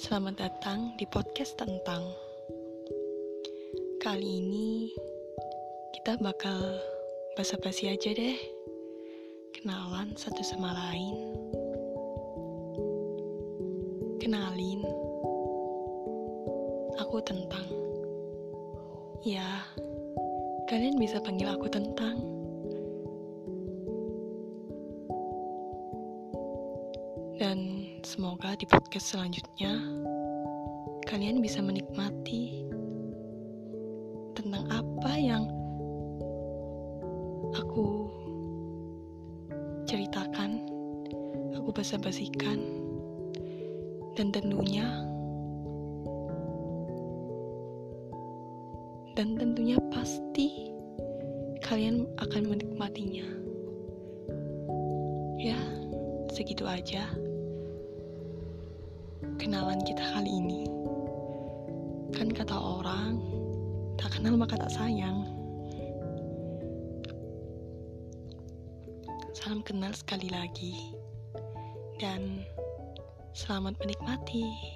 Selamat datang di podcast tentang. Kali ini kita bakal basa-basi aja deh. Kenalan satu sama lain. Kenalin Aku tentang. Ya, kalian bisa panggil aku tentang Dan semoga di podcast selanjutnya kalian bisa menikmati tentang apa yang aku ceritakan, aku basa-basikan, dan tentunya dan tentunya pasti kalian akan menikmatinya. Ya, segitu aja kenalan kita kali ini. Kan kata orang, tak kenal maka tak sayang. Salam kenal sekali lagi, dan selamat menikmati.